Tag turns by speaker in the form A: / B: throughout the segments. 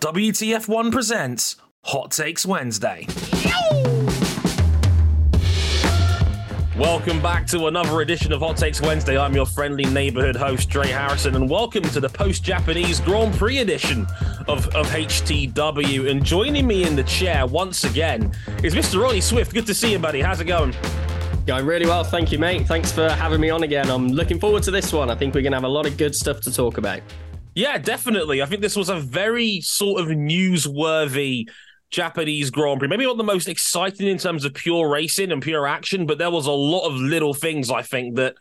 A: WTF1 presents Hot Takes Wednesday. Welcome back to another edition of Hot Takes Wednesday. I'm your friendly neighborhood host, Dre Harrison, and welcome to the post Japanese Grand Prix edition of, of HTW. And joining me in the chair once again is Mr. Ronnie Swift. Good to see you, buddy. How's it going?
B: Going really well, thank you, mate. Thanks for having me on again. I'm looking forward to this one. I think we're going to have a lot of good stuff to talk about.
A: Yeah, definitely. I think this was a very sort of newsworthy Japanese Grand Prix. Maybe not the most exciting in terms of pure racing and pure action, but there was a lot of little things I think that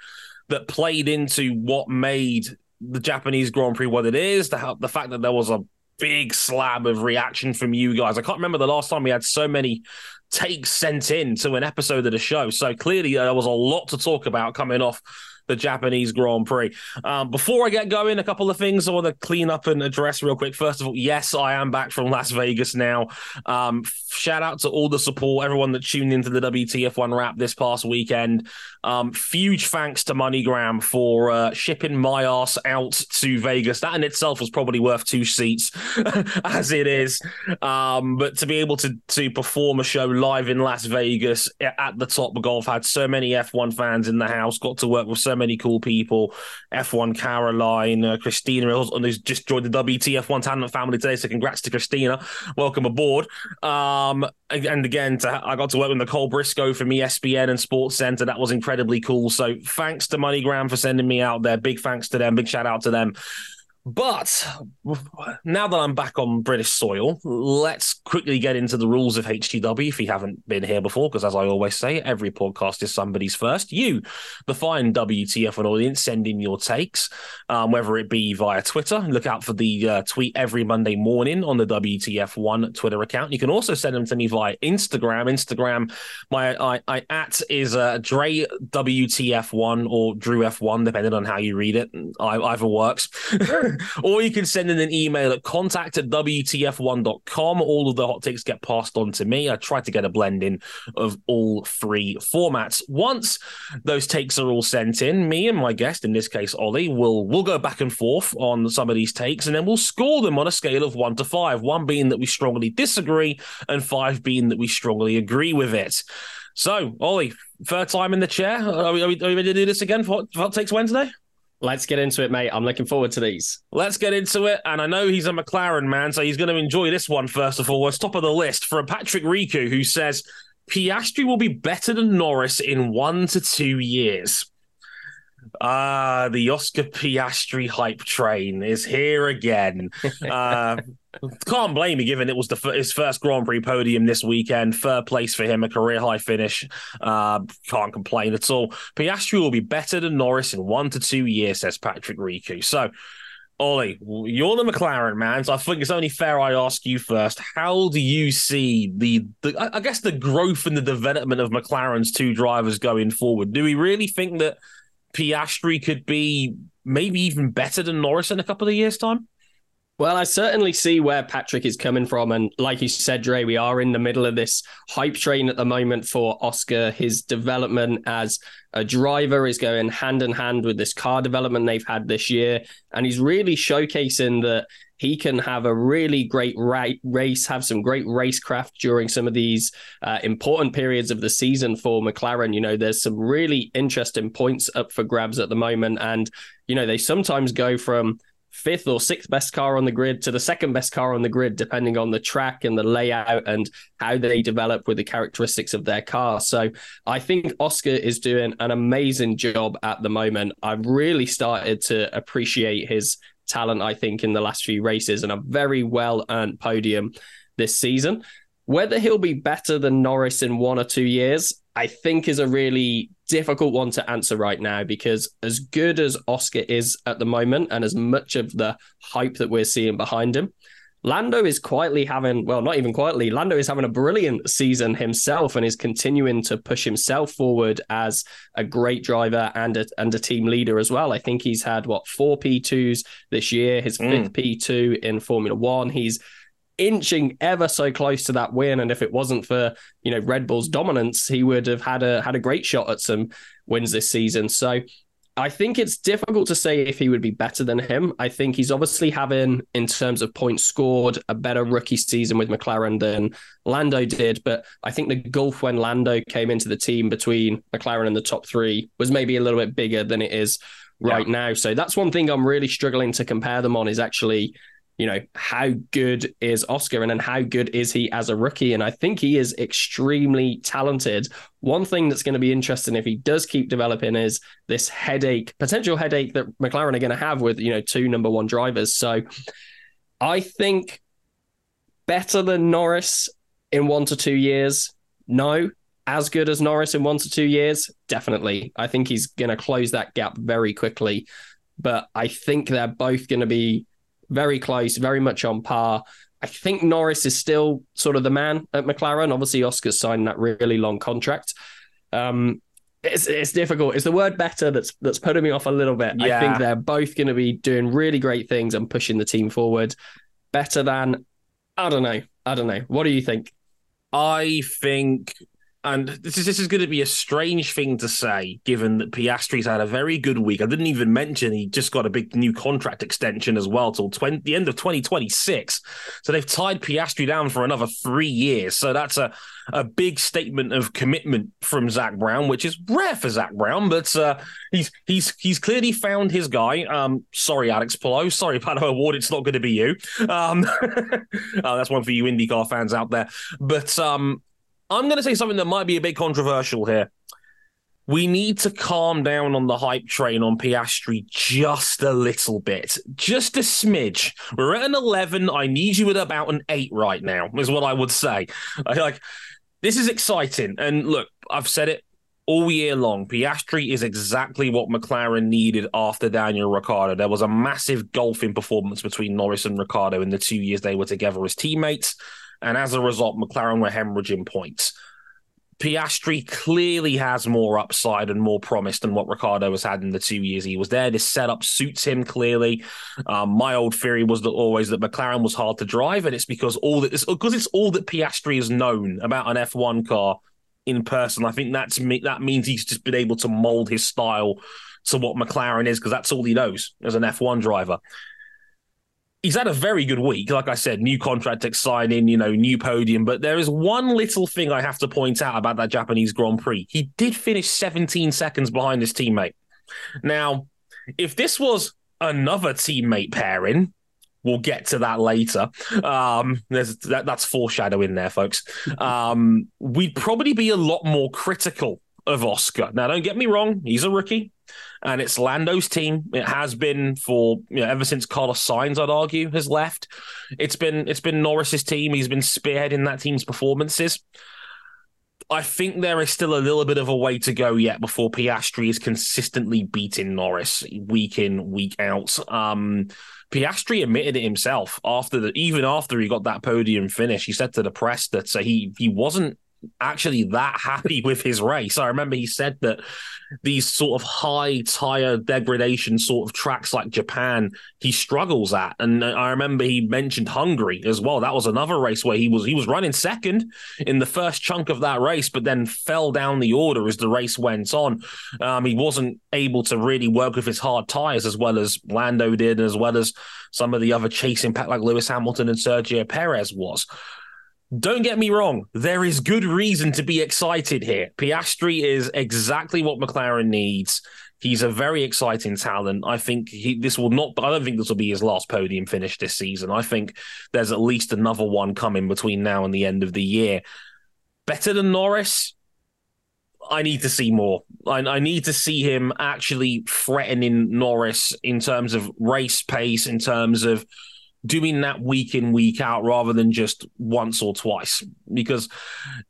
A: that played into what made the Japanese Grand Prix what it is. The the fact that there was a big slab of reaction from you guys. I can't remember the last time we had so many takes sent in to an episode of the show. So clearly uh, there was a lot to talk about coming off the Japanese Grand Prix. Um, before I get going, a couple of things I want to clean up and address real quick. First of all, yes, I am back from Las Vegas now. Um, shout out to all the support, everyone that tuned into the WTF1 wrap this past weekend. Um, huge thanks to MoneyGram for uh, shipping my ass out to Vegas. That in itself was probably worth two seats, as it is. Um, but to be able to to perform a show live in Las Vegas at the Topgolf had so many F1 fans in the house. Got to work with so many cool people. F1 Caroline, uh, Christina, who's just joined the WTF1 talent family today. So congrats to Christina. Welcome aboard. Um, and again, to, I got to work with Nicole Briscoe from ESPN and SportsCenter. That was incredibly cool. So thanks to MoneyGram for sending me out there. Big thanks to them. Big shout out to them. But now that I'm back on British soil, let's quickly get into the rules of HTW if you haven't been here before, because as I always say, every podcast is somebody's first. You, the fine WTF1 audience, send in your takes, um, whether it be via Twitter. Look out for the uh, tweet every Monday morning on the WTF1 Twitter account. You can also send them to me via Instagram. Instagram, my I, I at is uh, Dre WTF1 or Drew F1, depending on how you read it. I, either works. or you can send in an email at contact at WTF1.com. All of the hot takes get passed on to me. I try to get a blend in of all three formats. Once those takes are all sent in, me and my guest, in this case Ollie, will will go back and forth on some of these takes, and then we'll score them on a scale of one to five. One being that we strongly disagree, and five being that we strongly agree with it. So, Ollie, third time in the chair. Are we, are we, are we ready to do this again for Hot Takes Wednesday?
B: Let's get into it, mate. I'm looking forward to these.
A: Let's get into it. And I know he's a McLaren man, so he's going to enjoy this one first of all. It's top of the list for a Patrick Riku, who says Piastri will be better than Norris in one to two years. Ah, the Oscar Piastri hype train is here again. uh, can't blame me, given it was the, his first Grand Prix podium this weekend. Third place for him, a career high finish. Uh, can't complain at all. Piastri will be better than Norris in one to two years, says Patrick Riku. So, Ollie, you're the McLaren man, so I think it's only fair I ask you first. How do you see the, the I guess, the growth and the development of McLaren's two drivers going forward? Do we really think that Piastri could be maybe even better than Norris in a couple of years' time?
B: Well, I certainly see where Patrick is coming from. And like you said, Dre, we are in the middle of this hype train at the moment for Oscar. His development as a driver is going hand in hand with this car development they've had this year. And he's really showcasing that he can have a really great ra- race, have some great racecraft during some of these uh, important periods of the season for McLaren. You know, there's some really interesting points up for grabs at the moment. And, you know, they sometimes go from fifth or sixth best car on the grid to the second best car on the grid, depending on the track and the layout and how they develop with the characteristics of their car. So I think Oscar is doing an amazing job at the moment. I've really started to appreciate his talent, I think, in the last few races and a very well earned podium this season. Whether he'll be better than Norris in one or two years, I think is a really difficult one to answer right now because as good as Oscar is at the moment and as much of the hype that we're seeing behind him, Lando is quietly having, well, not even quietly, Lando is having a brilliant season himself and is continuing to push himself forward as a great driver and a, and a team leader as well. I think he's had, what, four P2s this year, his mm. fifth P2 in Formula One. He's inching ever so close to that win. And if it wasn't for, you know, Red Bull's dominance, he would have had a had a great shot at some wins this season. So I think it's difficult to say if he would be better than him. I think he's obviously having, in terms of points scored, a better rookie season with McLaren than Lando did. But I think the gulf when Lando came into the team between McLaren and the top three was maybe a little bit bigger than it is right yeah. now. So that's one thing I'm really struggling to compare them on is actually you know, how good is Oscar and then how good is he as a rookie? And I think he is extremely talented. One thing that's going to be interesting if he does keep developing is this headache, potential headache that McLaren are going to have with, you know, two number one drivers. So I think better than Norris in one to two years. No. As good as Norris in one to two years? Definitely. I think he's going to close that gap very quickly. But I think they're both going to be very close, very much on par. I think Norris is still sort of the man at McLaren. Obviously, Oscar's signed that really long contract. Um, it's it's difficult. It's the word better that's that's putting me off a little bit. Yeah. I think they're both going to be doing really great things and pushing the team forward. Better than I don't know. I don't know. What do you think?
A: I think and this is this is going to be a strange thing to say, given that Piastri's had a very good week. I didn't even mention he just got a big new contract extension as well till 20, the end of 2026. So they've tied Piastri down for another three years. So that's a, a big statement of commitment from Zak Brown, which is rare for Zak Brown, but uh, he's he's he's clearly found his guy. Um, sorry, Alex Palou. Sorry, Pato O'Ward. It's not going to be you. Um, uh, that's one for you IndyCar fans out there. But um, I'm going to say something that might be a bit controversial here. We need to calm down on the hype train on Piastri just a little bit, just a smidge. We're at an 11. I need you at about an 8 right now, is what I would say. Like, this is exciting. And look, I've said it all year long. Piastri is exactly what McLaren needed after Daniel Ricciardo. There was a massive gulf in performance between Norris and Ricciardo in the two years they were together as teammates. And as a result, McLaren were hemorrhaging points. Piastri clearly has more upside and more promise than what Ricciardo has had in the two years he was there. This setup suits him clearly. Um, my old theory was that always that McLaren was hard to drive, and it's because all that it's because it's all that Piastri has known about an F1 car in person. I think that's me, that means he's just been able to mold his style to what McLaren is because that's all he knows as an F1 driver he's had a very good week. Like I said, new contract signing, you know, new podium. But there is one little thing I have to point out about that Japanese Grand Prix. He did finish 17 seconds behind his teammate. Now, if this was another teammate pairing, we'll get to that later. Um, there's that, that's foreshadowing there, folks. Um, we'd probably be a lot more critical of Oscar. Now, don't get me wrong, he's a rookie and it's Lando's team. It has been for you know, ever since Carlos Sainz, I'd argue, has left. It's been it's been Norris's team. He's been spearheading that team's performances. I think there is still a little bit of a way to go yet before Piastri is consistently beating Norris week in, week out. Um, Piastri admitted it himself after the even after he got that podium finish. He said to the press that uh, he he wasn't actually that happy with his race. I remember he said that these sort of high tire degradation sort of tracks like Japan, he struggles at. And I remember he mentioned Hungary as well. That was another race where he was he was running second in the first chunk of that race, but then fell down the order as the race went on. Um, he wasn't able to really work with his hard tires as well as Lando did, as well as some of the other chasing pack like Lewis Hamilton and Sergio Perez was. Don't get me wrong, there is good reason to be excited here. Piastri is exactly what McLaren needs. He's a very exciting talent. I think he, this will not, I don't think this will be his last podium finish this season. I think there's at least another one coming between now and the end of the year. Better than Norris? I need to see more. I, I, need to see him actually threatening Norris in terms of race pace, in terms of doing that week in week out rather than just once or twice because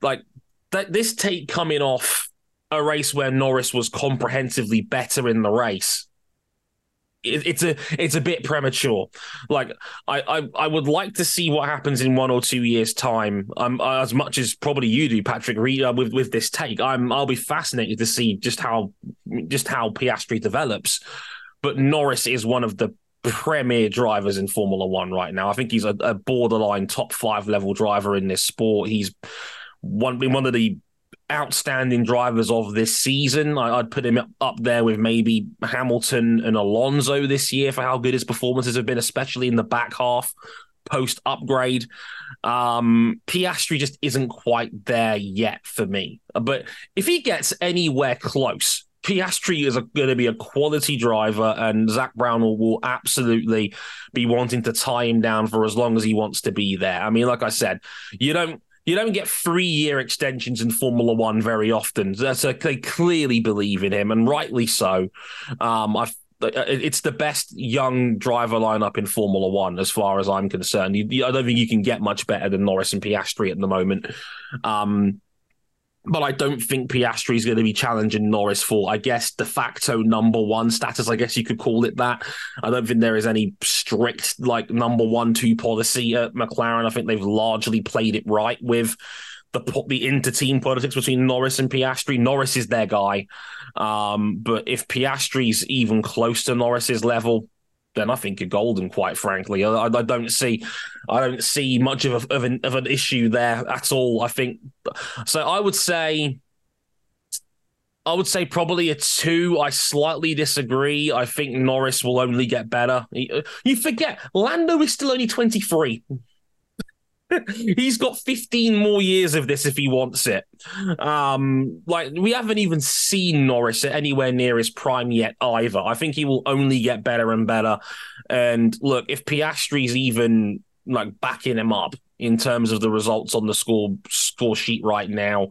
A: like that this take coming off a race where Norris was comprehensively better in the race it's a it's a bit premature. Like I, I I would like to see what happens in one or two years' time. Um, as much as probably you do, Patrick, uh, with with this take. I'm I'll be fascinated to see just how just how Piastri develops. But Norris is one of the premier drivers in Formula One right now. I think he's a, a borderline top five level driver in this sport. He's one been one of the outstanding drivers of this season. I, would put him up there with maybe Hamilton and Alonso this year for how good his performances have been, especially in the back half post upgrade. Um, Piastri just isn't quite there yet for me. But if he gets anywhere close, Piastri is going to be a quality driver, and Zak Brown will, will, absolutely be wanting to tie him down for as long as he wants to be there. I mean, like I said, you don't you don't get three year extensions in Formula One very often. That's a, they clearly believe in him, and rightly so. Um, I it's the best young driver lineup in Formula One, as far as I'm concerned. I don't think you can get much better than Norris and Piastri at the moment. Um, but I don't think Piastri is going to be challenging Norris for, I guess, de facto number one status. I guess you could call it that. I don't think there is any strict like number one two policy at McLaren. I think they've largely played it right with the the inter team politics between Norris and Piastri. Norris is their guy, um, but if Piastri's even close to Norris's level, then I think you're golden. Quite frankly, I, I don't see, I don't see much of a, of an, of an issue there at all. I think so. I would say. I would say probably a two. I slightly disagree. I think Norris will only get better. You uh, forget, Lando is still only 23. He's got 15 more years of this if he wants it. Um, like we haven't even seen Norris at anywhere near his prime yet either. I think he will only get better and better. And look, if Piastri's even like backing him up in terms of the results on the score score sheet right now,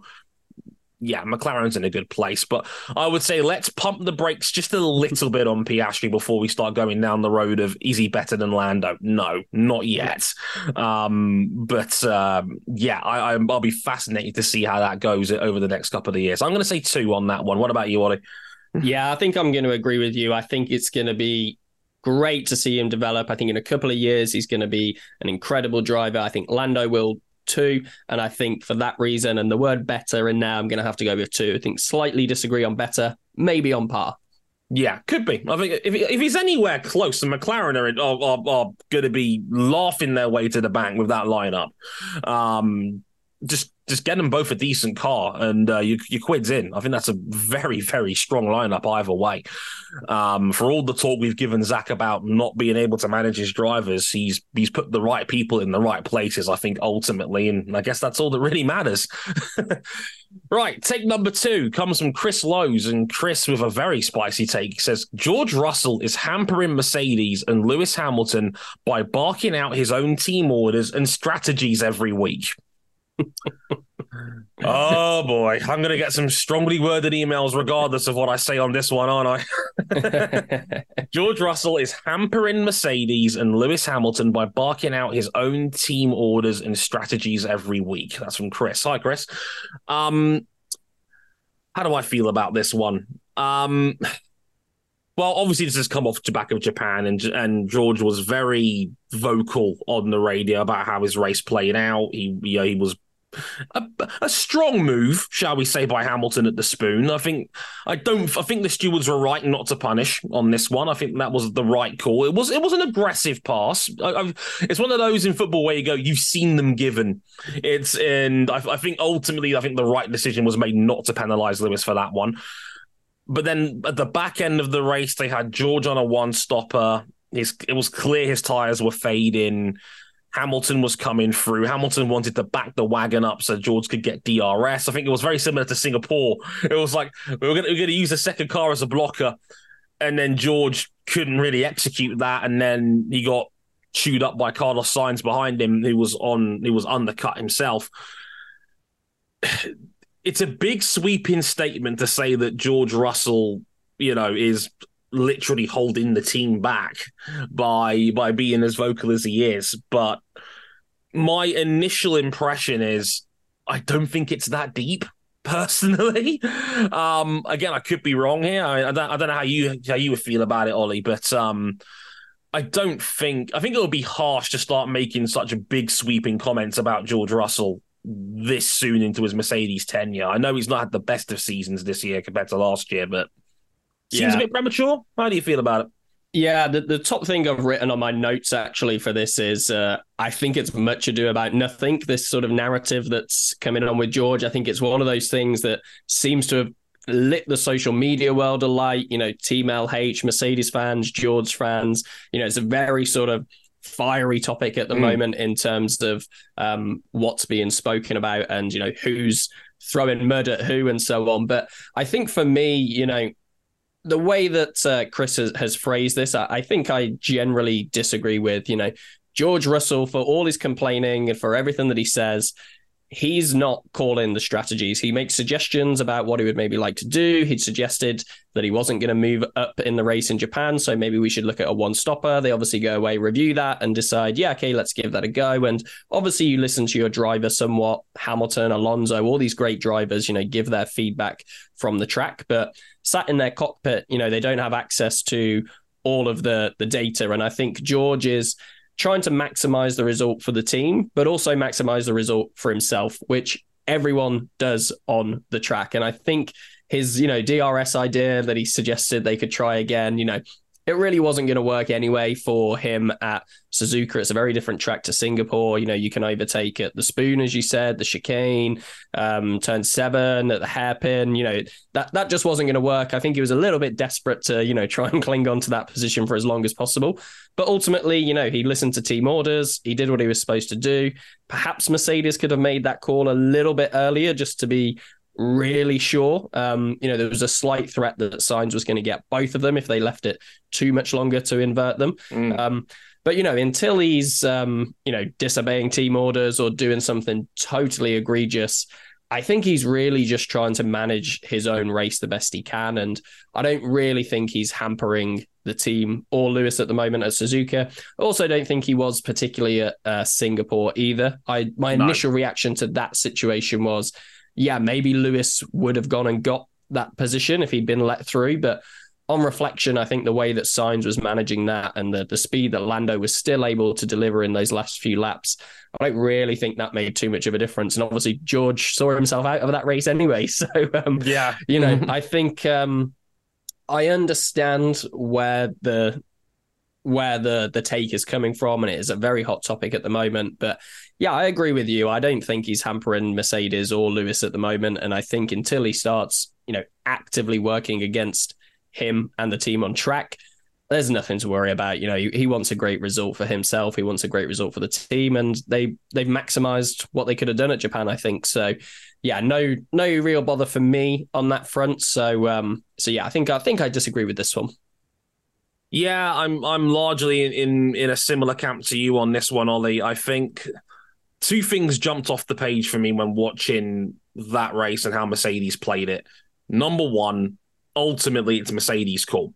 A: yeah, McLaren's in a good place, but I would say let's pump the brakes just a little bit on Piastri before we start going down the road of is he better than Lando? No, not yet. Um, but um, yeah, I, will be fascinated to see how that goes over the next couple of years. I'm going to say two on that one. What about you, Ollie?
B: Yeah, I think I'm going to agree with you. I think it's going to be great to see him develop. I think in a couple of years he's going to be an incredible driver. I think Lando will two. And I think for that reason, and the word better, and now I'm going to have to go with two. I think slightly disagree on better, maybe on par.
A: Yeah, could be. I think if, if he's anywhere close, the McLaren are, are, are, are going to be laughing their way to the bank with that lineup. Um, just just get them both a decent car and uh, you, your quid's in. I think that's a very, very strong lineup either way. Um, for all the talk we've given Zak about not being able to manage his drivers, he's he's put the right people in the right places, I think, ultimately. And I guess that's all that really matters. right. Take number two comes from Chris Lowe's. And Chris, with a very spicy take, says George Russell is hampering Mercedes and Lewis Hamilton by barking out his own team orders and strategies every week oh boy, I'm going to get some strongly worded emails regardless of what I say on this one, aren't I? George Russell is hampering Mercedes and Lewis Hamilton by barking out his own team orders and strategies every week. That's from Chris. Hi, Chris. Um, how do I feel about this one? Um, well, obviously this has come off the back of Japan, and and George was very vocal on the radio about how his race played out. He you know, he was a, a, strong move, shall we say, by Hamilton at the spoon. I think I don't. I think the stewards were right not to punish on this one. I think that was the right call. It was. It was an aggressive pass. I, it's one of those in football where you go, you've seen them given. It's and I, I think ultimately, I think the right decision was made not to penalise Lewis for that one. But then at the back end of the race, they had George on a one stopper. His, it was clear his tyres were fading. Hamilton was coming through. Hamilton wanted to back the wagon up so George could get DRS. I think it was very similar to Singapore. It was like we were going to use the second car as a blocker, and then George couldn't really execute that, and then he got chewed up by Carlos Sainz behind him, who was on, he was undercut himself. It's a big sweeping statement to say that George Russell, you know, is literally holding the team back by by being as vocal as he is. But my initial impression is I don't think it's that deep personally. Um, again, I could be wrong here. I, I, don't, I don't know how you how you would feel about it, Ollie, but um, I don't think I think it would be harsh to start making such a big sweeping comments about George Russell this soon into his Mercedes tenure. I know he's not had the best of seasons this year compared to last year, but seems yeah. a bit premature. How do you feel about it?
B: Yeah, the, the top thing I've written on my notes actually for this is uh, I think it's much ado about nothing. This sort of narrative that's coming on with George. I think it's one of those things that seems to have lit the social media world alight. You know, Team LH, Mercedes fans, George fans. You know, it's a very sort of fiery topic at the mm. moment in terms of um, what's being spoken about and you know who's throwing mud at who and so on. But I think for me, you know, the way that uh, Chris has, has, phrased this, I, I, think I generally disagree with. You know, George Russell for all his complaining and for everything that he says, he's not calling the strategies. He makes suggestions about what he would maybe like to do. He'd suggested that he wasn't going to move up in the race in Japan, so maybe we should look at a one stopper. They obviously go away, review that, and decide, yeah, okay, let's give that a go. And obviously, you listen to your driver somewhat. Hamilton, Alonso, all these great drivers, you know, give their feedback from the track, but sat in their cockpit, you know, they don't have access to all of the the data. And I think George is trying to maximize the result for the team, but also maximize the result for himself, which everyone does on the track. And I think his, you know, DRS idea that he suggested they could try again, you know, it really wasn't going to work anyway for him at Suzuka. It's a very different track to Singapore. You know, you can overtake at the spoon, as you said, the chicane, um, turn seven at the hairpin. You know, that that just wasn't going to work. I think he was a little bit desperate to, you know, try and cling on to that position for as long as possible. But ultimately, you know, he listened to team orders. He did what he was supposed to do. Perhaps Mercedes could have made that call a little bit earlier just to be really sure. Um, you know, there was a slight threat that Sainz was going to get both of them if they left it too much longer to invert them. Mm. Um, but you know, until he's um, you know disobeying team orders or doing something totally egregious, I think he's really just trying to manage his own race the best he can. And I don't really think he's hampering the team or Lewis at the moment at Suzuka. I also don't think he was particularly at uh, Singapore either. I my no. initial reaction to that situation was yeah, maybe Lewis would have gone and got that position if he'd been let through. But on reflection, I think the way that Sainz was managing that and the, the speed that Lando was still able to deliver in those last few laps, I don't really think that made too much of a difference. And obviously, George saw himself out of that race anyway. So, um, yeah, you know, I think um, I understand where the where the the take is coming from, and it is a very hot topic at the moment. But yeah, I agree with you. I don't think he's hampering Mercedes or Lewis at the moment, and I think until he starts, you know, actively working against him and the team on track, there's nothing to worry about. You know, he, he wants a great result for himself. He wants a great result for the team, and they they've maximized what they could have done at Japan. I think so. Yeah, no no real bother for me on that front. So um so yeah, I think I think I disagree with this one.
A: Yeah, I'm I'm largely in, in, in a similar camp to you on this one, Ollie. I think two things jumped off the page for me when watching that race and how Mercedes played it. Number one, ultimately it's Mercedes' call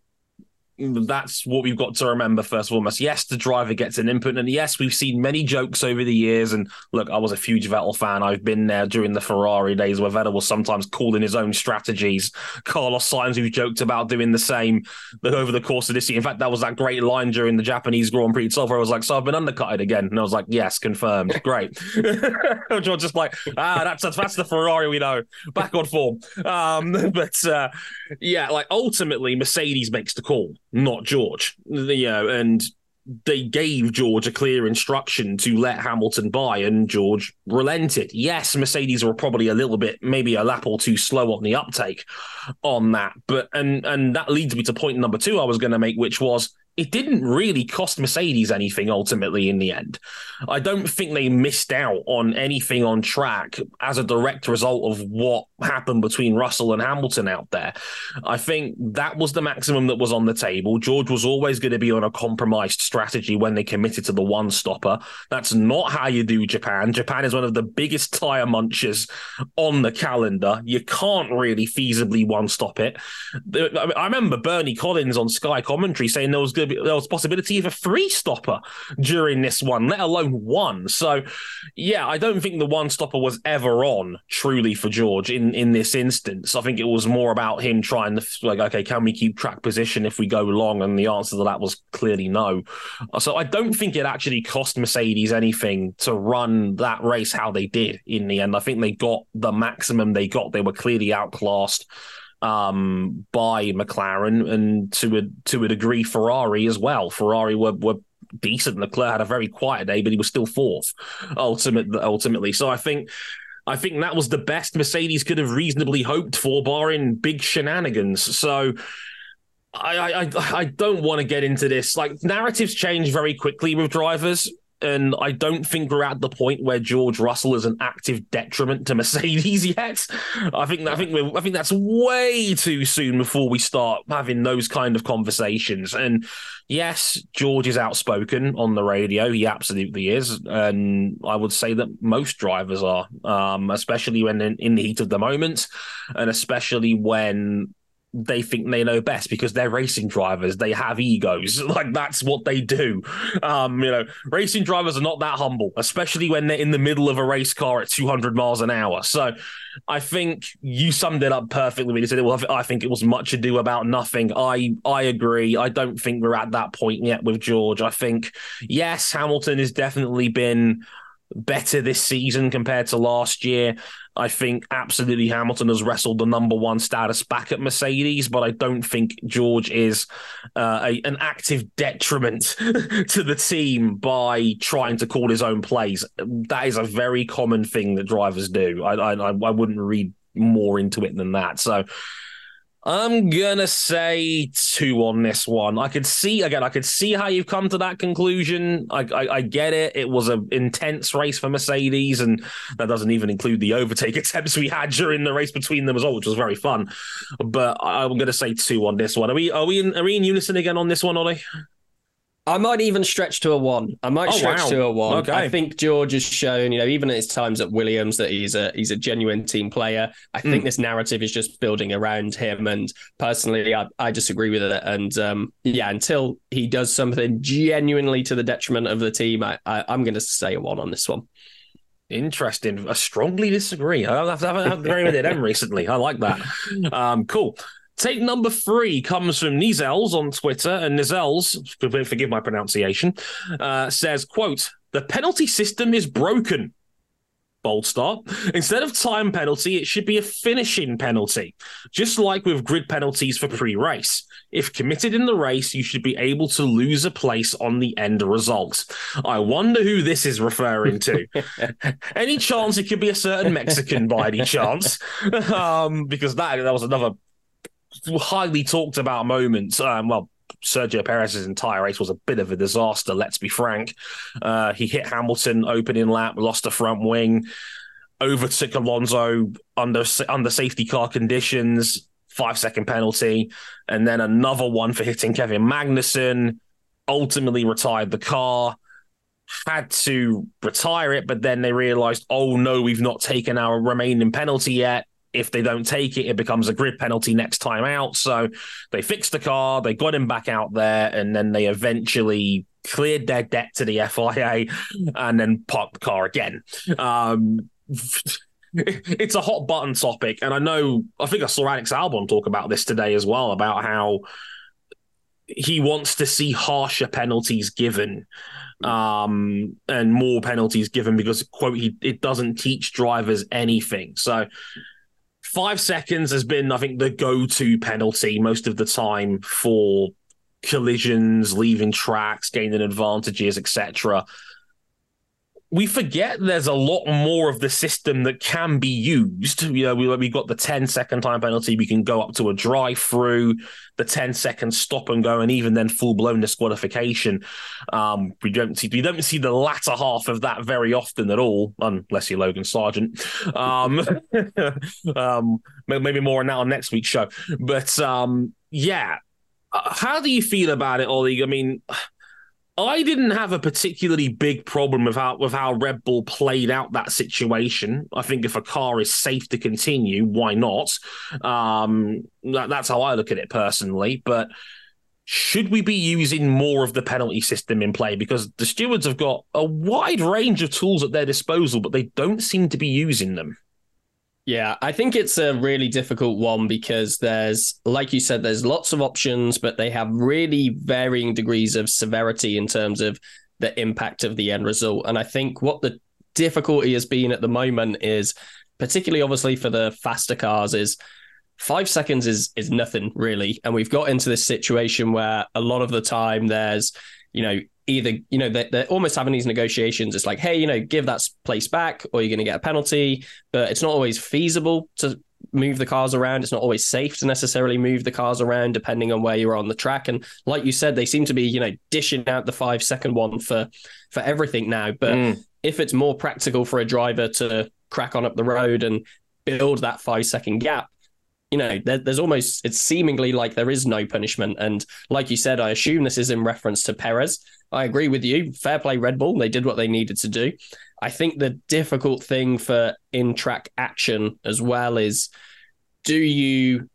A: that's what we've got to remember first and foremost. Yes, the driver gets an input, and yes, we've seen many jokes over the years. And look, I was a huge Vettel fan. I've been there during the Ferrari days where Vettel was sometimes calling his own strategies. Carlos Sainz, who joked about doing the same over the course of this year. In fact, that was that great line during the Japanese Grand Prix itself where I was like, "So I've been undercutted again," and I was like, "Yes, confirmed. Great." Which was just like, "Ah, that's that's the Ferrari we know, back on form." Um, but uh, yeah, like ultimately, Mercedes makes the call not George. You know, and they gave George a clear instruction to let Hamilton by, and George relented. Yes, Mercedes were probably a little bit, maybe a lap or two slow on the uptake on that, but and and that leads me to point number two I was going to make, which was it didn't really cost Mercedes anything ultimately in the end. I don't think they missed out on anything on track as a direct result of what happened between Russell and Hamilton out there. I think that was the maximum that was on the table. George was always going to be on a compromised strategy when they committed to the one stopper. That's not how you do Japan. Japan is one of the biggest tire munchers on the calendar. You can't really feasibly one stop it. I remember Bernie Collins on Sky commentary saying there was going to be there was possibility of a three stopper during this one, let alone one. So, yeah, I don't think the one stopper was ever on truly for George in in this instance. I think it was more about him trying to like, okay, can we keep track position if we go long? And the answer to that was clearly no. So I don't think it actually cost Mercedes anything to run that race how they did in the end. I think they got the maximum they got. They were clearly outclassed um, by McLaren and to a to a degree Ferrari as well. Ferrari were were decent. Leclerc had a very quiet day, but he was still fourth ultimately. Ultimately, so I think. I think that was the best Mercedes could have reasonably hoped for, barring big shenanigans. So I, I, I don't want to get into this. Like narratives change very quickly with drivers and I don't think we're at the point where George Russell is an active detriment to Mercedes yet. I think I think we're, I think that's way too soon before we start having those kind of conversations. And yes, George is outspoken on the radio. He absolutely is, and I would say that most drivers are, um, especially when in, in the heat of the moment, and especially when they think they know best because they're racing drivers. They have egos. Like that's what they do. Um, you know, racing drivers are not that humble, especially when they're in the middle of a race car at 200 miles an hour. So I think you summed it up perfectly when you said, it. well, I think it was much ado about nothing. I, I agree. I don't think we're at that point yet with George. I think, yes, Hamilton has definitely been better this season compared to last year. I think absolutely Hamilton has wrestled the number one status back at Mercedes, but I don't think George is uh, a, an active detriment to the team by trying to call his own plays. That is a very common thing that drivers do. I, I, I wouldn't read more into it than that. So I'm gonna say two on this one. I could see again. I could see how you've come to that conclusion. I, I, I get it. It was an intense race for Mercedes, and that doesn't even include the overtake attempts we had during the race between them as well, which was very fun. But I'm gonna say two on this one. Are we are we in, are we in unison again on this one, Ollie?
B: I might even stretch to a one. I might oh, stretch wow. to a one. Okay. I think George has shown, you know, even at his times at Williams, that he's a he's a genuine team player. I think mm. this narrative is just building around him, and personally, I, I disagree with it. And um, yeah, until he does something genuinely to the detriment of the team, I, I am going to say a one on this one.
A: Interesting. I strongly disagree. I haven't had very with them recently. I like that. Um, cool. Take number three comes from Nizels on Twitter, and Nizels, forgive my pronunciation, uh, says, quote, the penalty system is broken. Bold start. Instead of time penalty, it should be a finishing penalty, just like with grid penalties for pre race. If committed in the race, you should be able to lose a place on the end result. I wonder who this is referring to. any chance it could be a certain Mexican by any chance? Um, because that, that was another highly talked about moments. Um, well, Sergio Perez's entire race was a bit of a disaster. Let's be frank. Uh, he hit Hamilton opening lap, lost the front wing, overtook Alonso under under safety car conditions, five second penalty, and then another one for hitting Kevin Magnussen. Ultimately retired the car. Had to retire it, but then they realized, oh no, we've not taken our remaining penalty yet if they don't take it, it becomes a grid penalty next time out. So they fixed the car, they got him back out there, and then they eventually cleared their debt to the FIA and then parked the car again. Um, it's a hot button topic, and I know I think I saw Alex Albon talk about this today as well about how he wants to see harsher penalties given um, and more penalties given because quote he it doesn't teach drivers anything. So Five seconds has been, I think, the go-to penalty most of the time for collisions, leaving tracks, gaining advantages, etc we forget there's a lot more of the system that can be used. You know, we, we've got the 10 second time penalty. We can go up to a drive through, the 10 second stop and go, and even then full blown disqualification. Um, we don't see we don't see the latter half of that very often at all, unless you're Logan Sargent. Um, um, maybe more on that on next week's show. But um, yeah, uh, how do you feel about it, Ollie? I mean, I didn't have a particularly big problem with how with how Red Bull played out that situation. I think if a car is safe to continue, why not? Um, that, that's how I look at it personally. But should we be using more of the penalty system in play? Because the stewards have got a wide range of tools at their disposal, but they don't seem to be using them.
B: Yeah, I think it's a really difficult one because there's, like you said, there's lots of options, but they have really varying degrees of severity in terms of the impact of the end result. And I think what the difficulty has been at the moment is, particularly obviously for the faster cars, is five seconds is is nothing really. And we've got into this situation where a lot of the time there's, you know, either you know they're, they're, almost having these negotiations. It's like hey you know give that place back or you're going to get a penalty. But it's not always feasible to move the cars around. It's not always safe to necessarily move the cars around depending on where you're on the track. And like you said they seem to be you know dishing out the 5 second one for for everything now. But mm. if it's more practical for a driver to crack on up the road and build that 5 second gap you know, there, there's almost it's seemingly like there is no punishment. And like you said, I assume this is in reference to Perez. I agree with you. Fair play, Red Bull. They did what they needed to do. I think the difficult thing for in track action as well is do you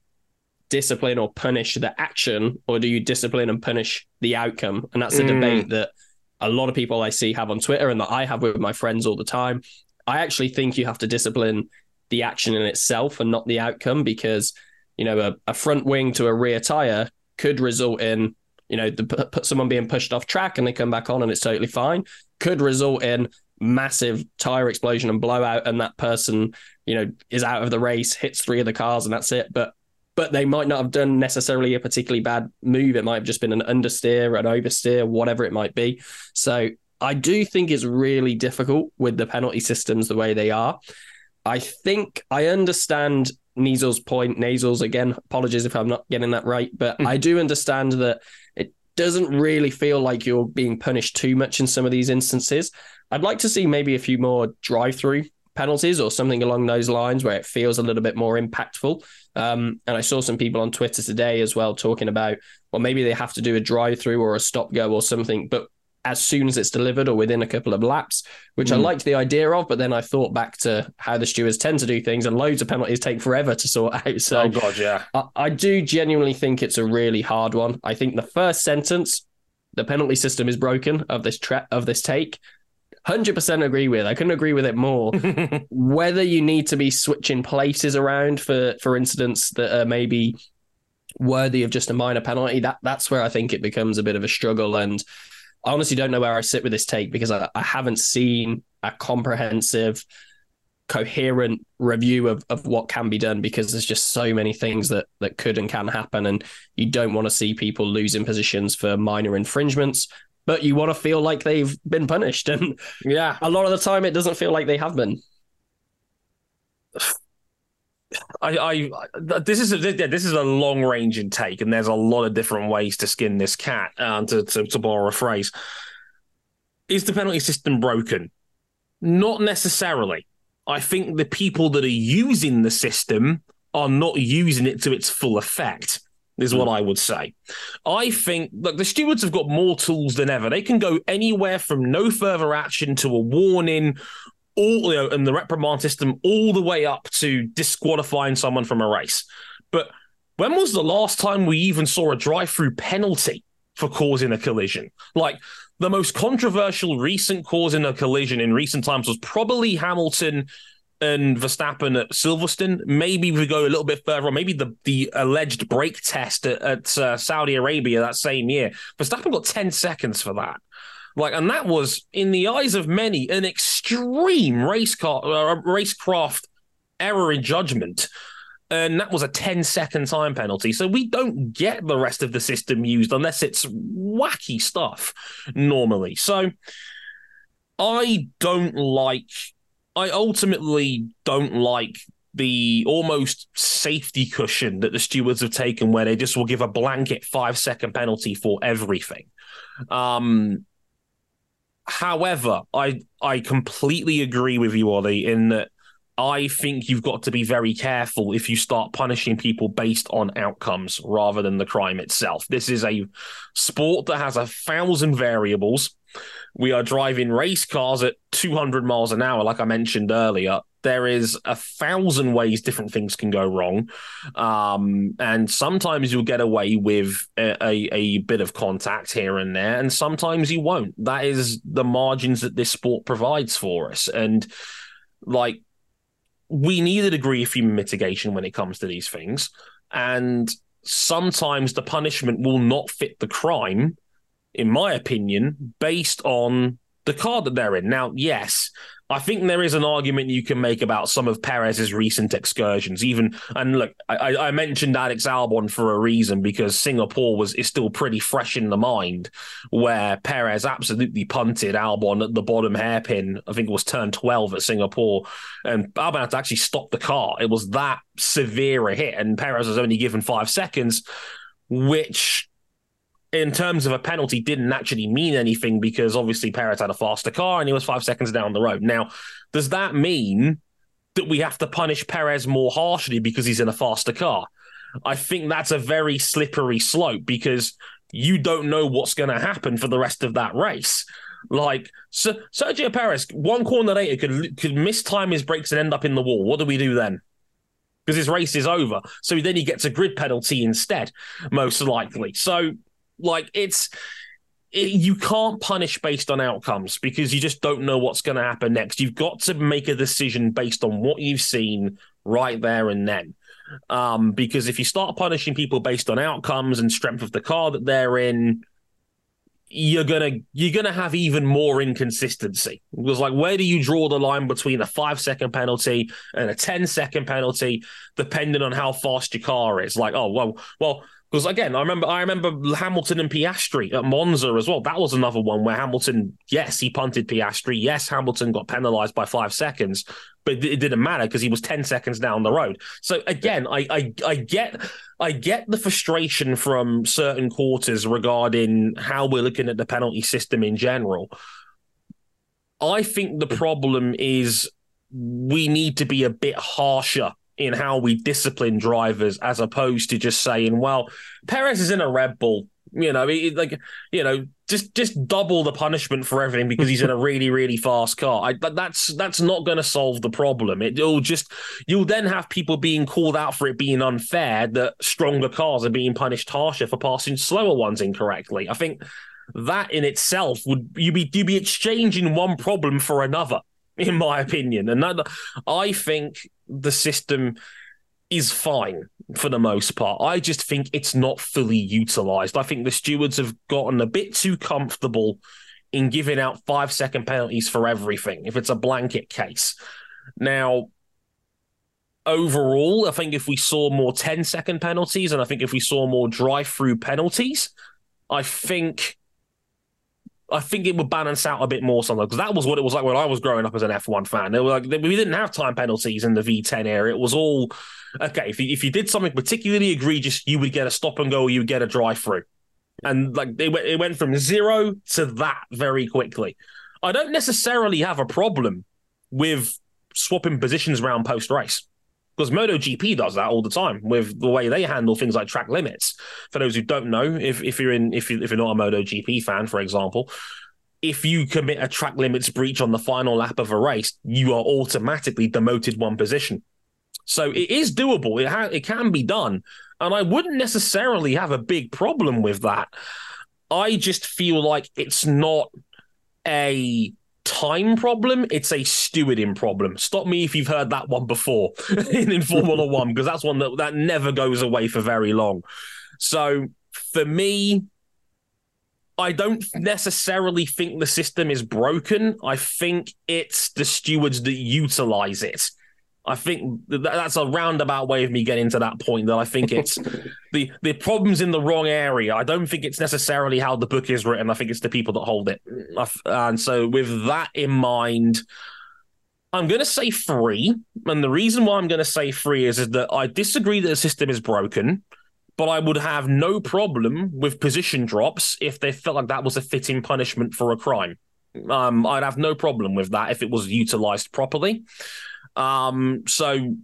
B: discipline or punish the action or do you discipline and punish the outcome? And that's a mm. debate that a lot of people I see have on Twitter and that I have with my friends all the time. I actually think you have to discipline the action in itself and not the outcome because you know a, a front wing to a rear tire could result in you know the, someone being pushed off track and they come back on and it's totally fine could result in massive tire explosion and blowout and that person you know is out of the race hits three of the cars and that's it. But but they might not have done necessarily a particularly bad move. It might have just been an understeer an oversteer whatever it might be. So i do think it's really difficult with the penalty systems the way they are I think I understand Niesel's point. Nasals again, apologies if I'm not getting that right, but mm. I do understand that it doesn't really feel like you're being punished too much in some of these instances. I'd like to see maybe a few more drive-through penalties or something along those lines where it feels a little bit more impactful. Um, and I saw some people on Twitter today as well talking about, well, maybe they have to do a drive-through or a stop-go or something, but as soon as it's delivered or within a couple of laps, which mm. I liked the idea of. But then I thought back to how the stewards tend to do things, and loads of penalties take forever to sort out. So,
A: oh god, yeah,
B: I, I do genuinely think it's a really hard one. I think the first sentence, the penalty system is broken of this tra- of this take. 100% agree with. I couldn't agree with it more. Whether you need to be switching places around for for incidents that are maybe worthy of just a minor penalty, that that's where I think it becomes a bit of a struggle and I honestly don't know where I sit with this take because I, I haven't seen a comprehensive, coherent review of, of what can be done because there's just so many things that that could and can happen. And you don't want to see people losing positions for minor infringements, but you want to feel like they've been punished. And
A: yeah,
B: a lot of the time it doesn't feel like they have been.
A: I, I, this is a, this is a long ranging take, and there's a lot of different ways to skin this cat. Um, to, to to borrow a phrase, is the penalty system broken? Not necessarily. I think the people that are using the system are not using it to its full effect. Is what I would say. I think look, the stewards have got more tools than ever. They can go anywhere from no further action to a warning all you know, and the reprimand system all the way up to disqualifying someone from a race. But when was the last time we even saw a drive-through penalty for causing a collision? Like the most controversial recent causing a collision in recent times was probably Hamilton and Verstappen at Silverstone. Maybe we go a little bit further on. Maybe the the alleged brake test at, at uh, Saudi Arabia that same year. Verstappen got ten seconds for that. Like, and that was, in the eyes of many, an extreme race car, uh, racecraft error in judgment. And that was a 10 second time penalty. So we don't get the rest of the system used unless it's wacky stuff normally. So I don't like, I ultimately don't like the almost safety cushion that the stewards have taken where they just will give a blanket five second penalty for everything. Um, However, I I completely agree with you, Ollie, in that I think you've got to be very careful if you start punishing people based on outcomes rather than the crime itself. This is a sport that has a thousand variables. We are driving race cars at 200 miles an hour, like I mentioned earlier there is a thousand ways different things can go wrong. Um, and sometimes you'll get away with a, a, a, bit of contact here and there, and sometimes you won't. That is the margins that this sport provides for us. And like, we need a degree of human mitigation when it comes to these things. And sometimes the punishment will not fit the crime, in my opinion, based on the car that they're in. Now, yes, I think there is an argument you can make about some of Perez's recent excursions. Even and look, I, I, mentioned Alex Albon for a reason because Singapore was is still pretty fresh in the mind, where Perez absolutely punted Albon at the bottom hairpin. I think it was turn twelve at Singapore, and Albon had to actually stop the car. It was that severe a hit, and Perez was only given five seconds, which in terms of a penalty didn't actually mean anything because obviously Perez had a faster car and he was five seconds down the road. Now, does that mean that we have to punish Perez more harshly because he's in a faster car? I think that's a very slippery slope because you don't know what's going to happen for the rest of that race. Like Sergio Perez, one corner later could could mistime his brakes and end up in the wall. What do we do then? Because his race is over. So then he gets a grid penalty instead, most likely. So like it's it, you can't punish based on outcomes because you just don't know what's going to happen next. You've got to make a decision based on what you've seen right there and then. Um, because if you start punishing people based on outcomes and strength of the car that they're in, you're gonna you're gonna have even more inconsistency. Was like, where do you draw the line between a five second penalty and a 10 second penalty, depending on how fast your car is? Like, oh well, well, because again, I remember I remember Hamilton and Piastri at Monza as well. That was another one where Hamilton, yes, he punted Piastri. Yes, Hamilton got penalised by five seconds, but it didn't matter because he was ten seconds down the road. So again, I, I I get I get the frustration from certain quarters regarding how we're looking at the penalty system in general. I think the problem is we need to be a bit harsher in how we discipline drivers as opposed to just saying, well, Perez is in a Red Bull. You know, like you know, just just double the punishment for everything because he's in a really really fast car. I, that's that's not going to solve the problem. It, will just you'll then have people being called out for it being unfair that stronger cars are being punished harsher for passing slower ones incorrectly. I think that in itself would you be you be exchanging one problem for another in my opinion. And that, I think the system is fine for the most part. I just think it's not fully utilized. I think the stewards have gotten a bit too comfortable in giving out five second penalties for everything if it's a blanket case. Now, overall, I think if we saw more 10 second penalties and I think if we saw more drive through penalties, I think I think it would balance out a bit more sometimes because that was what it was like when I was growing up as an F1 fan. They were like we didn't have time penalties in the V10 era. It was all okay. If you, if you did something particularly egregious, you would get a stop and go, you would get a drive through, and like it, it went from zero to that very quickly. I don't necessarily have a problem with swapping positions around post race because MotoGP does that all the time with the way they handle things like track limits. For those who don't know, if, if you're in if you if you're not a MotoGP fan, for example, if you commit a track limits breach on the final lap of a race, you are automatically demoted one position. So it is doable. It ha- it can be done, and I wouldn't necessarily have a big problem with that. I just feel like it's not a time problem, it's a stewarding problem. Stop me if you've heard that one before in, in Formula One, oh because that's one that, that never goes away for very long. So for me, I don't necessarily think the system is broken. I think it's the stewards that utilize it. I think that's a roundabout way of me getting to that point that I think it's the the problem's in the wrong area. I don't think it's necessarily how the book is written. I think it's the people that hold it. And so with that in mind, I'm going to say free. And the reason why I'm going to say free is, is that I disagree that the system is broken, but I would have no problem with position drops if they felt like that was a fitting punishment for a crime. Um, I'd have no problem with that if it was utilized properly. Um, so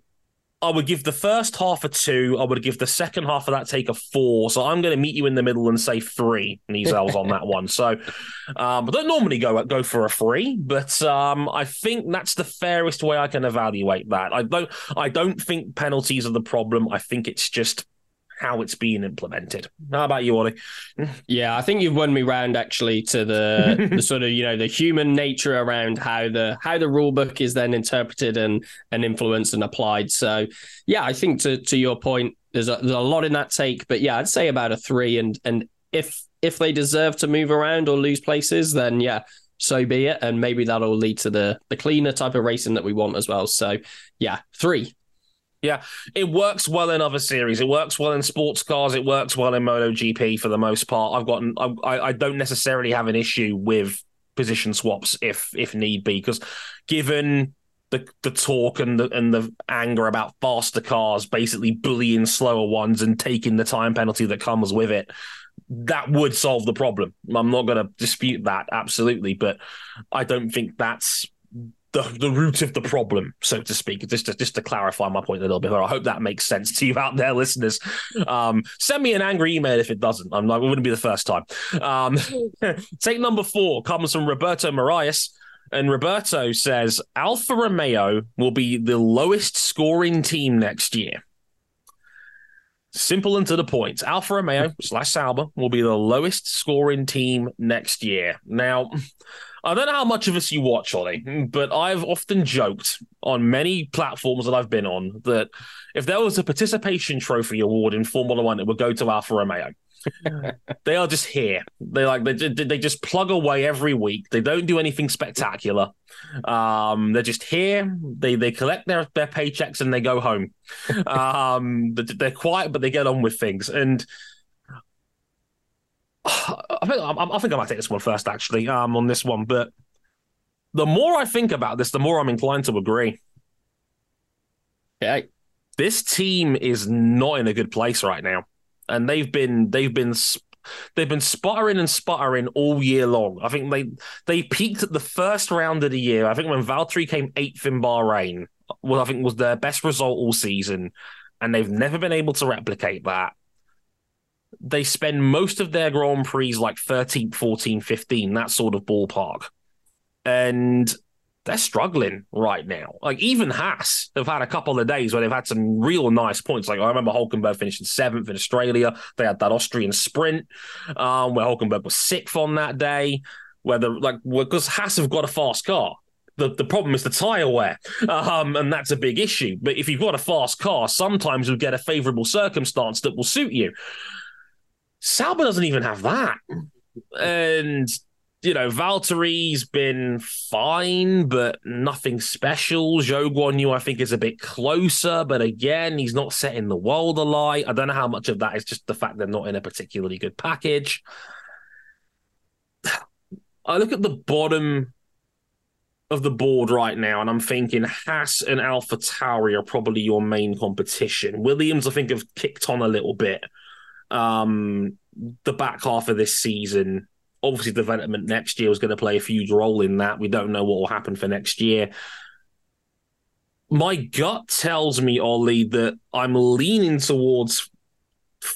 A: I would give the first half a two. I would give the second half of that take a four. So I'm going to meet you in the middle and say three Nizels on that one. So um, I don't normally go go for a three, but um, I think that's the fairest way I can evaluate that. I don't I don't think penalties are the problem. I think it's just how it's being implemented. How about you, Ollie?
B: Yeah, I think you've won me round actually to the the sort of you know the human nature around how the how the rule book is then interpreted and and influenced and applied. So yeah, I think to to your point, there's a, there's a lot in that take, but yeah, I'd say about a three. And and if if they deserve to move around or lose places, then yeah, so be it. And maybe that'll lead to the the cleaner type of racing that we want as well. So yeah, three.
A: Yeah, it works well in other series. It works well in sports cars. It works well in MotoGP for the most part. I've got I, I don't necessarily have an issue with position swaps if if need be because given the the talk and the and the anger about faster cars basically bullying slower ones and taking the time penalty that comes with it that would solve the problem. I'm not going to dispute that absolutely, but I don't think that's the the root of the problem, so to speak. Just to, just to clarify my point a little bit, I hope that makes sense to you out there, listeners. Um, send me an angry email if it doesn't. I'm like, it wouldn't be the first time. Um, take number four comes from Roberto Marias. And Roberto says Alfa Romeo will be the lowest scoring team next year. Simple and to the point. Alfa Romeo slash Sauber will be the lowest scoring team next year. Now, I don't know how much of us you watch, Ollie, but I've often joked on many platforms that I've been on that if there was a participation trophy award in Formula One, it would go to Alfa Romeo. they are just here. They like they they just plug away every week. They don't do anything spectacular. Um, they're just here. They they collect their their paychecks and they go home. um, they're quiet, but they get on with things. And I think I, I think I might take this one first, actually, um, on this one. But the more I think about this, the more I'm inclined to agree.
B: Yeah,
A: this team is not in a good place right now, and they've been they've been they've been sputtering and sputtering all year long. I think they they peaked at the first round of the year. I think when Valtteri came eighth in Bahrain, well, I think was their best result all season, and they've never been able to replicate that they spend most of their Grand Prix like 13, 14, 15, that sort of ballpark. And they're struggling right now. Like even Haas have had a couple of days where they've had some real nice points. Like I remember Hulkenberg finishing seventh in Australia. They had that Austrian sprint um, where Hulkenberg was sixth on that day. Where the like because Haas have got a fast car. The, the problem is the tire wear, um, and that's a big issue. But if you've got a fast car, sometimes you'll get a favorable circumstance that will suit you. Sauber doesn't even have that. And you know, Valtteri's been fine, but nothing special. Zhou Guanyu, I think, is a bit closer, but again, he's not setting the world alight. I don't know how much of that is just the fact they're not in a particularly good package. I look at the bottom of the board right now, and I'm thinking Haas and Alpha Tauri are probably your main competition. Williams, I think, have kicked on a little bit um, the back half of this season. Obviously, development next year was going to play a huge role in that. We don't know what will happen for next year. My gut tells me, Ollie, that I'm leaning towards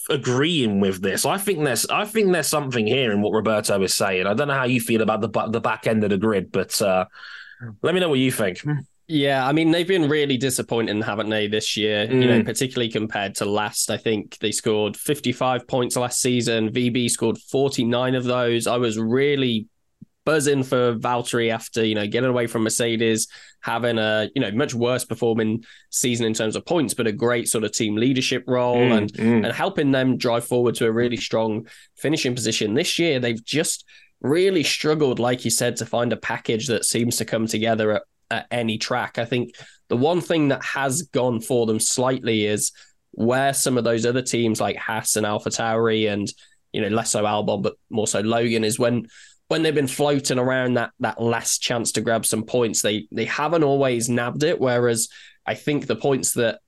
A: agreeing with this. I think there's I think there's something here in what Roberto is saying. I don't know how you feel about the the back end of the grid, but uh, let me know what you think.
B: Yeah, I mean they've been really disappointing, haven't they, this year? Mm. You know, mm. particularly compared to last. I think they scored 55 points last season. VB scored 49 of those. I was really buzzing for Valtteri after you know getting away from Mercedes, having a you know much worse performing season in terms of points, but a great sort of team leadership role mm, and mm. and helping them drive forward to a really strong finishing position. This year they've just really struggled, like you said, to find a package that seems to come together at at any track. I think the one thing that has gone for them slightly is where some of those other teams like Haas and Alpha Tauri and you know less so Albon but more so Logan is when when they've been floating around that that last chance to grab some points they they haven't always nabbed it whereas I think the points that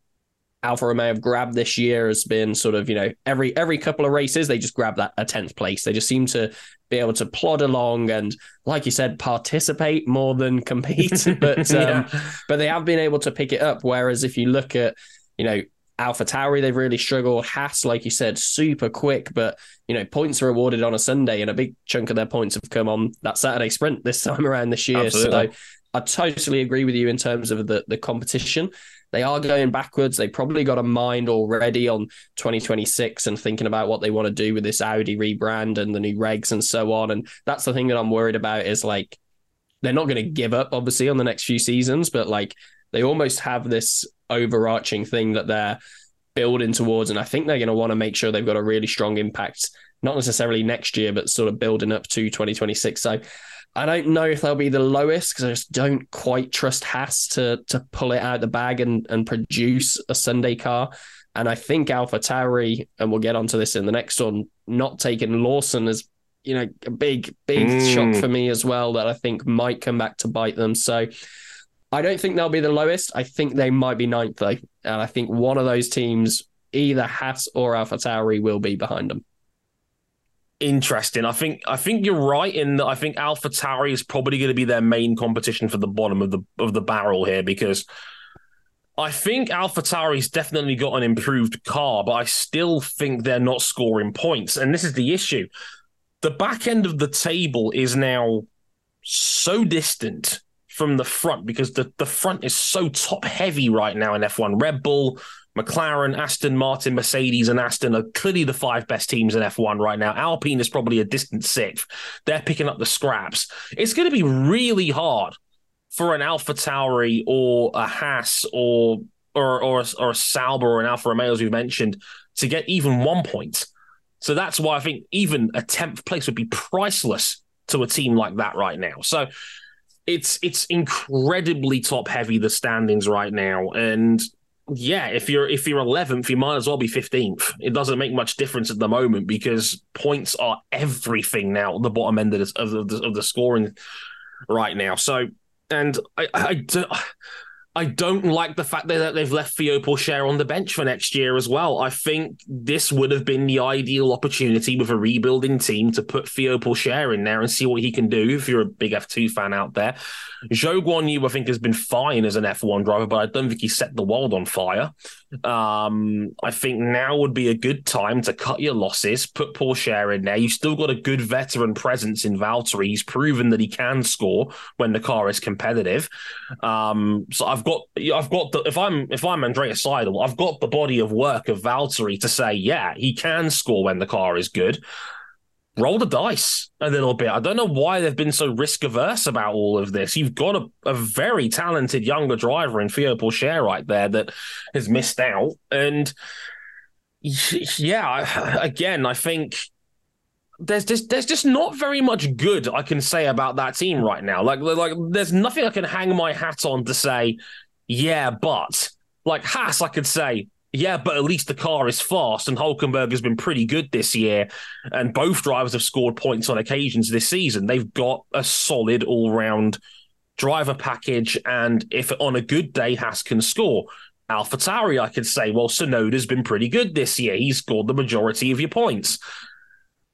B: Alfa Romeo have grabbed this year has been sort of, you know, every every couple of races, they just grab that a 10th place. They just seem to be able to plod along and, like you said, participate more than compete. but um, yeah. but they have been able to pick it up. Whereas if you look at, you know, Alpha Tauri, they've really struggled. Haas, like you said, super quick, but you know, points are awarded on a Sunday, and a big chunk of their points have come on that Saturday sprint this time around this year. Absolutely. So I totally agree with you in terms of the the competition. They are going backwards. They probably got a mind already on 2026 and thinking about what they want to do with this Audi rebrand and the new regs and so on. And that's the thing that I'm worried about is like they're not going to give up, obviously, on the next few seasons, but like they almost have this overarching thing that they're building towards. And I think they're going to want to make sure they've got a really strong impact, not necessarily next year, but sort of building up to 2026. So I don't know if they'll be the lowest because I just don't quite trust Haas to to pull it out of the bag and, and produce a Sunday car. And I think Alpha Tauri, and we'll get onto this in the next one, not taking Lawson as you know a big big mm. shock for me as well that I think might come back to bite them. So I don't think they'll be the lowest. I think they might be ninth though, and I think one of those teams, either Haas or Alpha Tauri, will be behind them
A: interesting. I think I think you're right in that I think Alpha Tauri is probably going to be their main competition for the bottom of the of the barrel here because I think Alpha Tauri's definitely got an improved car, but I still think they're not scoring points. And this is the issue. The back end of the table is now so distant from the front because the, the front is so top heavy right now in F1. Red Bull, McLaren, Aston Martin, Mercedes, and Aston are clearly the five best teams in F1 right now. Alpine is probably a distant sixth. They're picking up the scraps. It's going to be really hard for an Alpha Tauri or a Haas or or or, or a Sauber or an Alfa Romeo, as we mentioned, to get even one point. So that's why I think even a tenth place would be priceless to a team like that right now. So it's it's incredibly top heavy the standings right now, and yeah, if you're if you're 11th, you might as well be 15th. It doesn't make much difference at the moment because points are everything now at the bottom end of the, of the, of the scoring right now. So, and I, I, do, I don't like the fact that they've left Theo Pourchaire on the bench for next year as well. I think this would have been the ideal opportunity with a rebuilding team to put Theo Pourchaire in there and see what he can do if you're a big F2 fan out there. Zhou Guan Yu, I think, has been fine as an F1 driver, but I don't think he set the world on fire. Um, I think now would be a good time to cut your losses, put Pourchaire in there. You've still got a good veteran presence in Valtteri. He's proven that he can score when the car is competitive. Um, so I've got, I've got the, if I'm if I'm Andreas Seidl, I've got the body of work of Valtteri to say, yeah, he can score when the car is good roll the dice a little bit. I don't know why they've been so risk averse about all of this. You've got a, a very talented younger driver in Theo Pourchaire right there that has missed out. And yeah, again, I think there's just there's just not very much good I can say about that team right now. Like like there's nothing I can hang my hat on to say, yeah, but like Haas, I could say, yeah, but at least the car is fast, and Hulkenberg has been pretty good this year. And both drivers have scored points on occasions this season. They've got a solid all round driver package. And if on a good day, Haas can score. Alpha Tauri, I could say, well, Tsunoda's been pretty good this year. He's scored the majority of your points.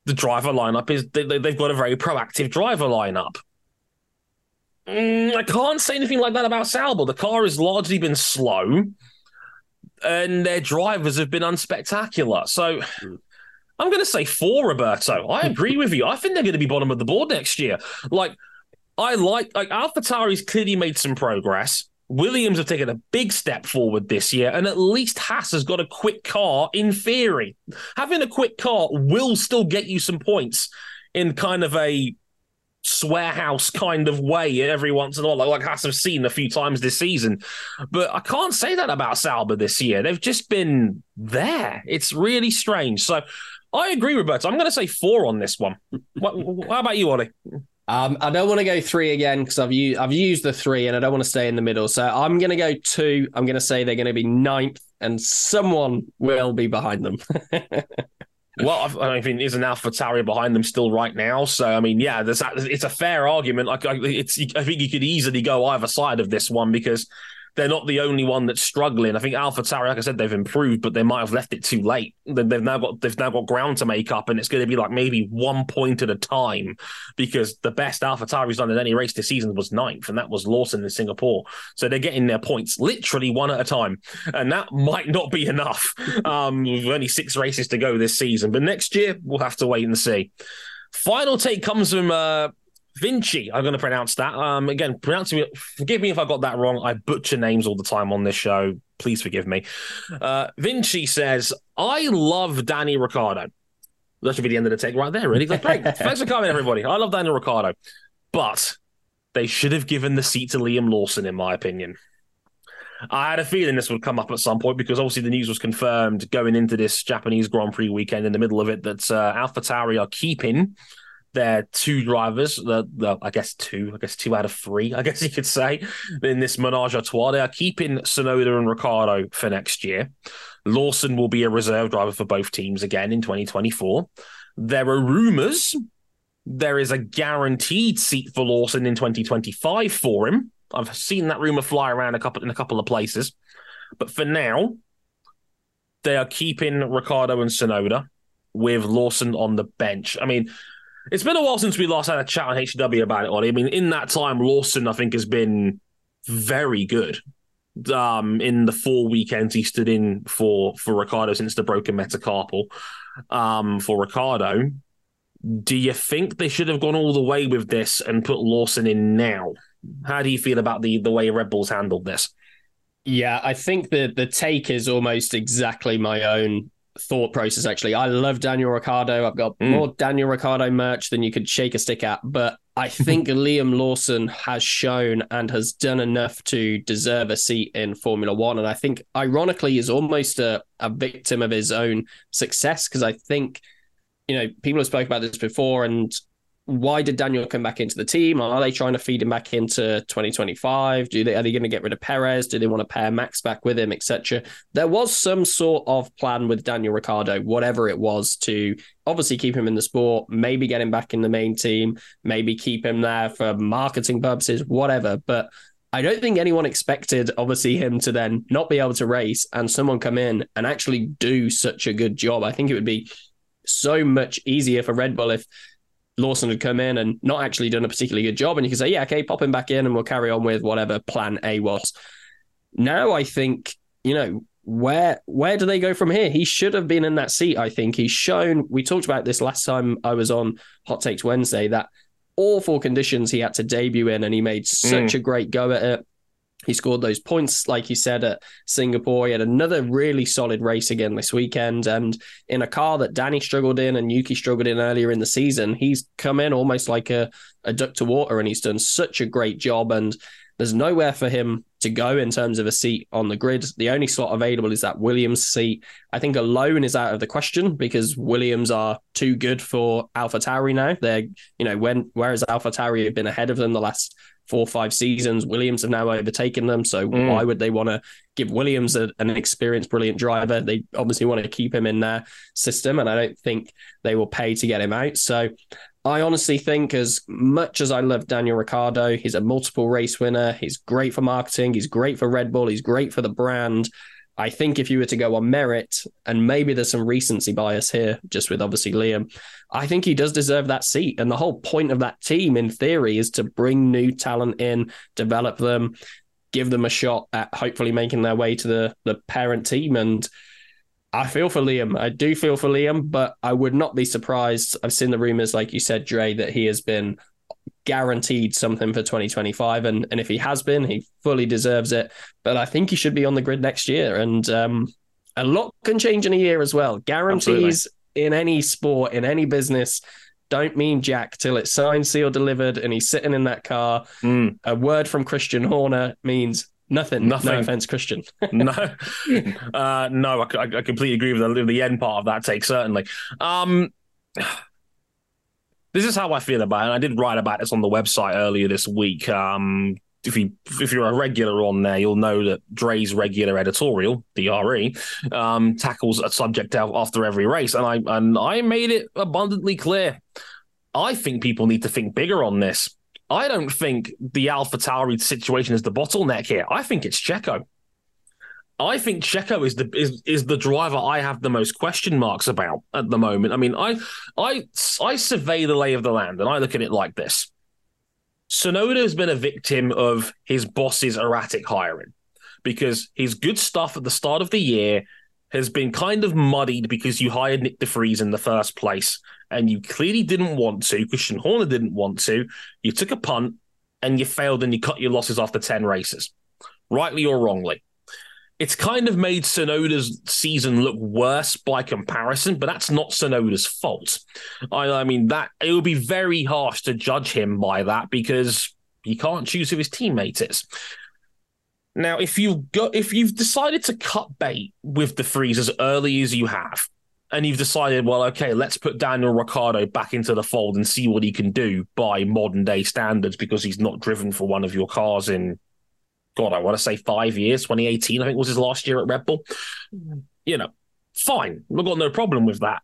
A: The driver lineup is, they, have got a very proactive driver lineup. Mm, I can't say anything like that about Sauber. The car has largely been slow and their drivers have been unspectacular. So hmm. I'm going to say four, Roberto. I agree with you. I think they're going to be bottom of the board next year. Like, I like like AlphaTauri's clearly made some progress. Williams have taken a big step forward this year, and at least Haas has got a quick car in theory. Having a quick car will still get you some points in kind of a swearhouse kind of way every once in a while, like, like have seen a few times this season. But I can't say that about Sauber this year. They've just been there. It's really strange. So I agree, Roberto. I'm going to say four on this one. what, how about you, Ollie?
B: Um, I don't want to go three again because I've I've used the three and I don't want to stay in the middle. So I'm going to go two. I'm going to say they're going to be ninth, and someone will be behind them.
A: Well, I mean, isn't Alpha Tauri behind them still right now? So, I mean, yeah, it's a fair argument. Like, it's, I think you could easily go either side of this one because they're not the only one that's struggling. I think Alpha Tauri, like I said, they've improved, but they might have left it too late. They've now got they've now got ground to make up, and it's going to be like maybe one point at a time because the best Alpha Tauri's done in any race this season was ninth, and that was Lawson in Singapore. So they're getting their points literally one at a time, and that might not be enough. Um, with only six races to go this season, but next year we'll have to wait and see. Final take comes from uh, Vinci, I'm going to pronounce that. Um, again, pronounce it. Forgive me if I got that wrong. I butcher names all the time on this show. Please forgive me. Uh, Vinci says, "I love Danny Ricciardo." That should be the end of the take right there. Really, great. Thanks for coming, everybody. I love Danny Ricciardo, but they should have given the seat to Liam Lawson, in my opinion. I had a feeling this would come up at some point because obviously the news was confirmed going into this Japanese Grand Prix weekend in the middle of it that uh, AlphaTauri are keeping their two drivers, the, the, I guess two, I guess two out of three, I guess you could say, in this menage a trois. They are keeping Tsunoda and Ricciardo for next year. Lawson will be a reserve driver for both teams again in 2024. There are rumors there is a guaranteed seat for Lawson in 2025 for him. I've seen that rumor fly around a couple in a couple of places. But for now, they are keeping Ricciardo and Tsunoda with Lawson on the bench. I mean, it's been a while since we last had a chat on HW about it, Ollie. I mean, in that time, Lawson, I think, has been very good. Um, in the four weekends he stood in for for Ricciardo since the broken metacarpal. Um, for Ricciardo, do you think they should have gone all the way with this and put Lawson in now? How do you feel about the the way Red Bulls handled this?
B: Yeah, I think the the take is almost exactly my own thought process. Actually, I love Daniel Ricciardo. I've got mm. more Daniel Ricciardo merch than you could shake a stick at, but I think Liam Lawson has shown and has done enough to deserve a seat in Formula One, and I think ironically is almost a, a victim of his own success because I think you know people have spoke about this before and why did Daniel come back into the team? Are they trying to feed him back into 2025? Do they are they going to get rid of Perez? Do they want to pair Max back with him, etc.? There was some sort of plan with Daniel Ricciardo, whatever it was, to obviously keep him in the sport, maybe get him back in the main team, maybe keep him there for marketing purposes, whatever. But I don't think anyone expected, obviously, him to then not be able to race and someone come in and actually do such a good job. I think it would be so much easier for Red Bull if Lawson had come in and not actually done a particularly good job, and you can say, yeah, okay, pop him back in, and we'll carry on with whatever plan A was. Now I think you know where where do they go from here? He should have been in that seat. I think he's shown. We talked about this last time I was on Hot Takes Wednesday that awful conditions he had to debut in, and he made such mm. a great go at it. He scored those points, like you said, at Singapore. He had another really solid race again this weekend. And in a car that Danny struggled in and Yuki struggled in earlier in the season, he's come in almost like a, a duck to water and he's done such a great job. And there's nowhere for him to go in terms of a seat on the grid. The only slot available is that Williams seat. I think alone is out of the question because Williams are too good for AlphaTauri now. They're, you know, when whereas AlphaTauri have been ahead of them the last four or five seasons. Williams have now overtaken them. So mm. why would they want to give Williams a, an experienced, brilliant driver? They obviously want to keep him in their system, and I don't think they will pay to get him out. So I honestly think, as much as I love Daniel Ricciardo, he's a multiple race winner. He's great for marketing. He's great for Red Bull. He's great for the brand. I think if you were to go on merit, and maybe there's some recency bias here, just with obviously Liam, I think he does deserve that seat. And the whole point of that team, in theory, is to bring new talent in, develop them, give them a shot at hopefully making their way to the, the parent team. And I feel for Liam. I do feel for Liam, but I would not be surprised. I've seen the rumors, like you said, Dre, that he has been guaranteed something for 2025. And, and if he has been, he fully deserves it. But I think he should be on the grid next year. And um, a lot can change in a year as well. Guarantees Absolutely. in any sport, in any business, don't mean jack till it's signed, sealed, delivered, and he's sitting in that car. Mm. A word from Christian Horner means Nothing. Nothing. No offense, Christian.
A: no, uh, no, I, I, completely agree with the, the end part of that take. Certainly. Um, this is how I feel about it. I did write about this on the website earlier this week. Um, if you if you're a regular on there, you'll know that Dre's regular editorial, DRE, um, tackles a subject after every race, and I and I made it abundantly clear. I think people need to think bigger on this. I don't think the AlphaTauri situation is the bottleneck here. I think it's Checo. I think Checo is the is, is the driver I have the most question marks about at the moment. I mean, I I I survey the lay of the land and I look at it like this. Tsunoda has been a victim of his boss's erratic hiring because his good stuff at the start of the year has been kind of muddied because you hired Nyck de Vries in the first place and you clearly didn't want to. Christian Horner didn't want to. You took a punt and you failed and you cut your losses after 10 races, rightly or wrongly. It's kind of made Tsunoda's season look worse by comparison, but that's not Tsunoda's fault. I, I mean, that it would be very harsh to judge him by that because you can't choose who his teammate is. Now, if you've got if you've decided to cut bait with de Vries as early as you have, and you've decided, well, okay, let's put Daniel Ricciardo back into the fold and see what he can do by modern day standards because he's not driven for one of your cars in, God, I want to say five years, 2018, I think was his last year at Red Bull. Mm-hmm. You know, fine. We've got no problem with that.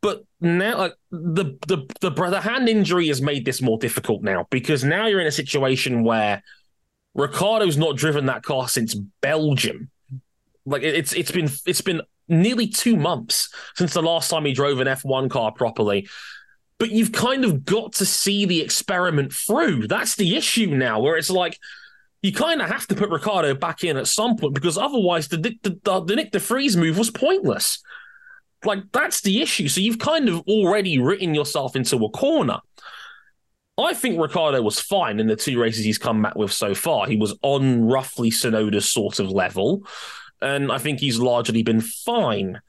A: But now, like the the the the hand injury has made this more difficult now because now you're in a situation where Ricciardo's not driven that car since Belgium. Like it's it's been it's been nearly two months since the last time he drove an F1 car properly. But you've kind of got to see the experiment through. That's the issue now, where it's like you kind of have to put Ricciardo back in at some point because otherwise the the, the, the Nyck de Vries move was pointless. Like that's the issue. So you've kind of already written yourself into a corner. I think Ricciardo was fine in the two races he's come back with so far. He was on roughly Tsunoda's sort of level, and I think he's largely been fine.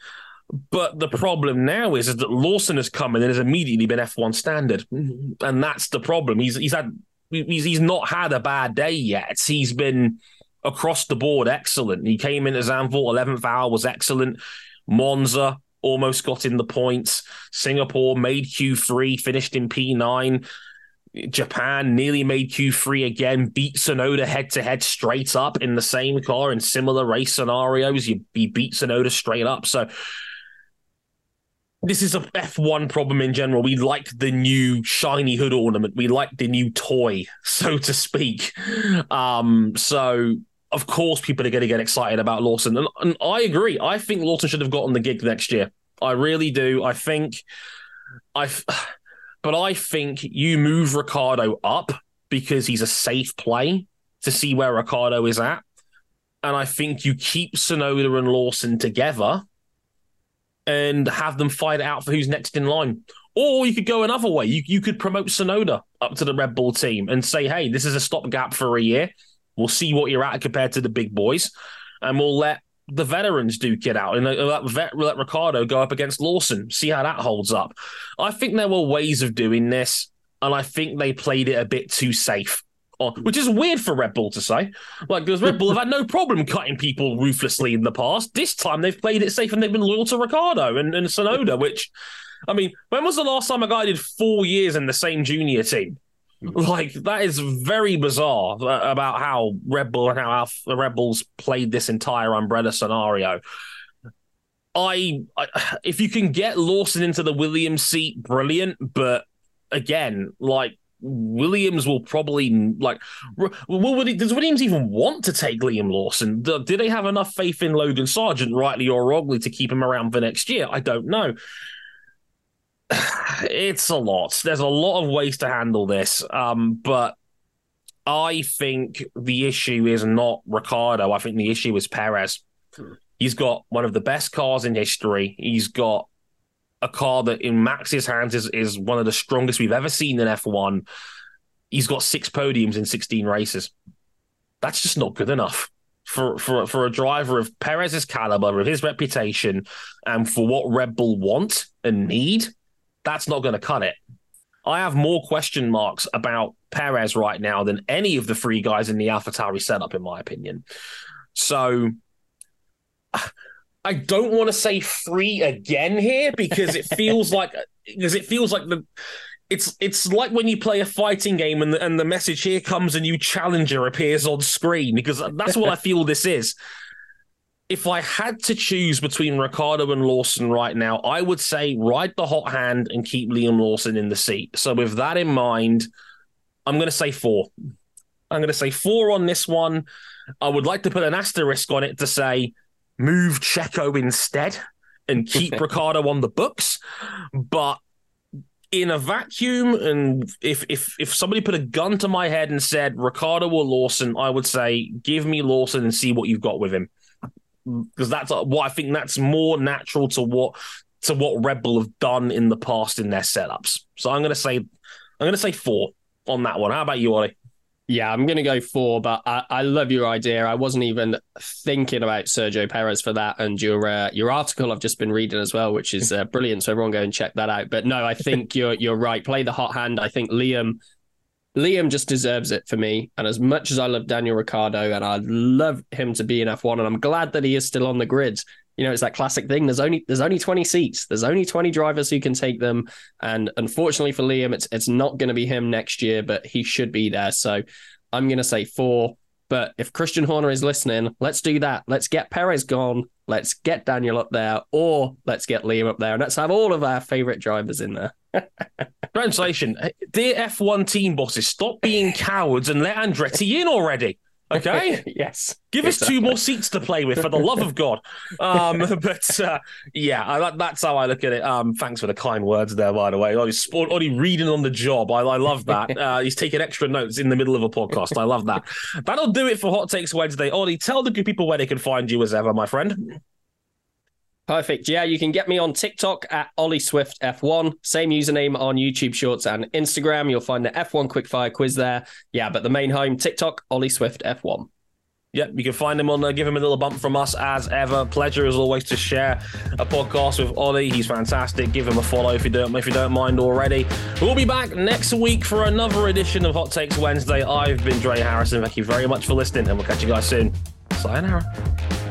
A: But the problem now is, is that Lawson has come in and has immediately been F1 standard, mm-hmm. and that's the problem. He's he's had he's he's not had a bad day yet. He's been across the board excellent. He came in as Zandvoort, 11th hour was excellent. Monza almost got in the points. Singapore made Q3, finished in P9. Japan nearly made Q3 again, beat Tsunoda head to head straight up in the same car in similar race scenarios. You, you beat Tsunoda straight up. So this is a F1 problem in general. We like the new shiny hood ornament. We like the new toy, so to speak. Um, so of course people are going to get excited about Lawson. And, and I agree. I think Lawson should have gotten the gig next year. I really do. I think I but I think you move Ricciardo up because he's a safe play to see where Ricciardo is at. And I think you keep Tsunoda and Lawson together and have them fight out for who's next in line. Or you could go another way. You, you could promote Tsunoda up to the Red Bull team and say, hey, this is a stopgap for a year. We'll see what you're at compared to the big boys. And we'll let the veterans duke it out and uh, let, vet, let Ricciardo go up against Lawson, see how that holds up. I think there were ways of doing this, and I think they played it a bit too safe. Which is weird for Red Bull to say. Like, because Red Bull have had no problem cutting people ruthlessly in the past. This time they've played it safe and they've been loyal to Ricciardo and, and Tsunoda, which, I mean, when was the last time a guy did four years in the same junior team? Like that is very bizarre uh, about how Red Bull and how the Red Bulls played this entire umbrella scenario. I, I, if you can get Lawson into the Williams seat, brilliant. But again, like Williams will probably like. Will, does Williams even want to take Liam Lawson? Do, do they have enough faith in Logan Sargeant, rightly or wrongly, to keep him around for next year? I don't know it's a lot. There's a lot of ways to handle this. Um, but I think the issue is not Ricciardo. I think the issue is Perez. Hmm. He's got one of the best cars in history. He's got a car that in Max's hands is, is one of the strongest we've ever seen in F1. He's got six podiums in 16 races. That's just not good enough for, for, for a driver of Perez's caliber, of his reputation, and for what Red Bull want and need that's not going to cut it. I have more question marks about Perez right now than any of the three guys in the AlphaTauri setup, in my opinion. So I don't want to say free again here because it feels like because it feels like the it's it's like when you play a fighting game and the, and the message here comes a new challenger appears on screen because that's what I feel this is if I had to choose between Ricciardo and Lawson right now, I would say ride the hot hand and keep Liam Lawson in the seat. So with that in mind, I'm going to say four. I'm going to say four on this one. I would like to put an asterisk on it to say move Checo instead and keep Ricciardo on the books. But in a vacuum, and if if if somebody put a gun to my head and said Ricciardo or Lawson, I would say give me Lawson and see what you've got with him because that's what I think that's more natural to what to what Red Bull have done in the past in their setups. So I'm going to say, I'm going to say four on that one. How about you, Ollie?
B: Yeah, I'm going to go four, but I, I, love your idea. I wasn't even thinking about Sergio Perez for that, and your uh, your article I've just been reading as well, which is uh, brilliant. So everyone go and check that out. But no, I think you're you're right. Play the hot hand. I think Liam Liam just deserves it for me. And as much as I love Daniel Ricciardo and I love him to be in F1, and I'm glad that he is still on the grid. You know, it's that classic thing. There's only there's only 20 seats. There's only 20 drivers who can take them. And unfortunately for Liam, it's it's not going to be him next year, but he should be there. So I'm going to say four. But if Christian Horner is listening, let's do that. Let's get Perez gone. Let's get Daniel up there, or let's get Liam up there, and let's have all of our favorite drivers in there.
A: Translation: Dear F1 team bosses, stop being cowards and let Andretti in already. Okay.
B: yes.
A: Give us two more seats to play with, for the love of God. Um, but uh, yeah, I, that's how I look at it. Um, thanks for the kind words there, by the way. He's already reading on the job. I, I love that. Uh, he's taking extra notes in the middle of a podcast. I love that. That'll do it for Hot Takes Wednesday. Ollie, tell the good people where they can find you as ever, my friend.
B: Perfect. Yeah, you can get me on TikTok at Ollie Swift F1. Same username on YouTube Shorts and Instagram. You'll find the F1 Quickfire quiz there. Yeah, but the main home, TikTok, Ollie Swift F1.
A: Yep, you can find him on there. Give him a little bump from us as ever. Pleasure as always to share a podcast with Ollie. He's fantastic. Give him a follow if you don't if you don't mind already. We'll be back next week for another edition of Hot Takes Wednesday. I've been Dre Harrison. Thank you very much for listening, and we'll catch you guys soon. Sayonara.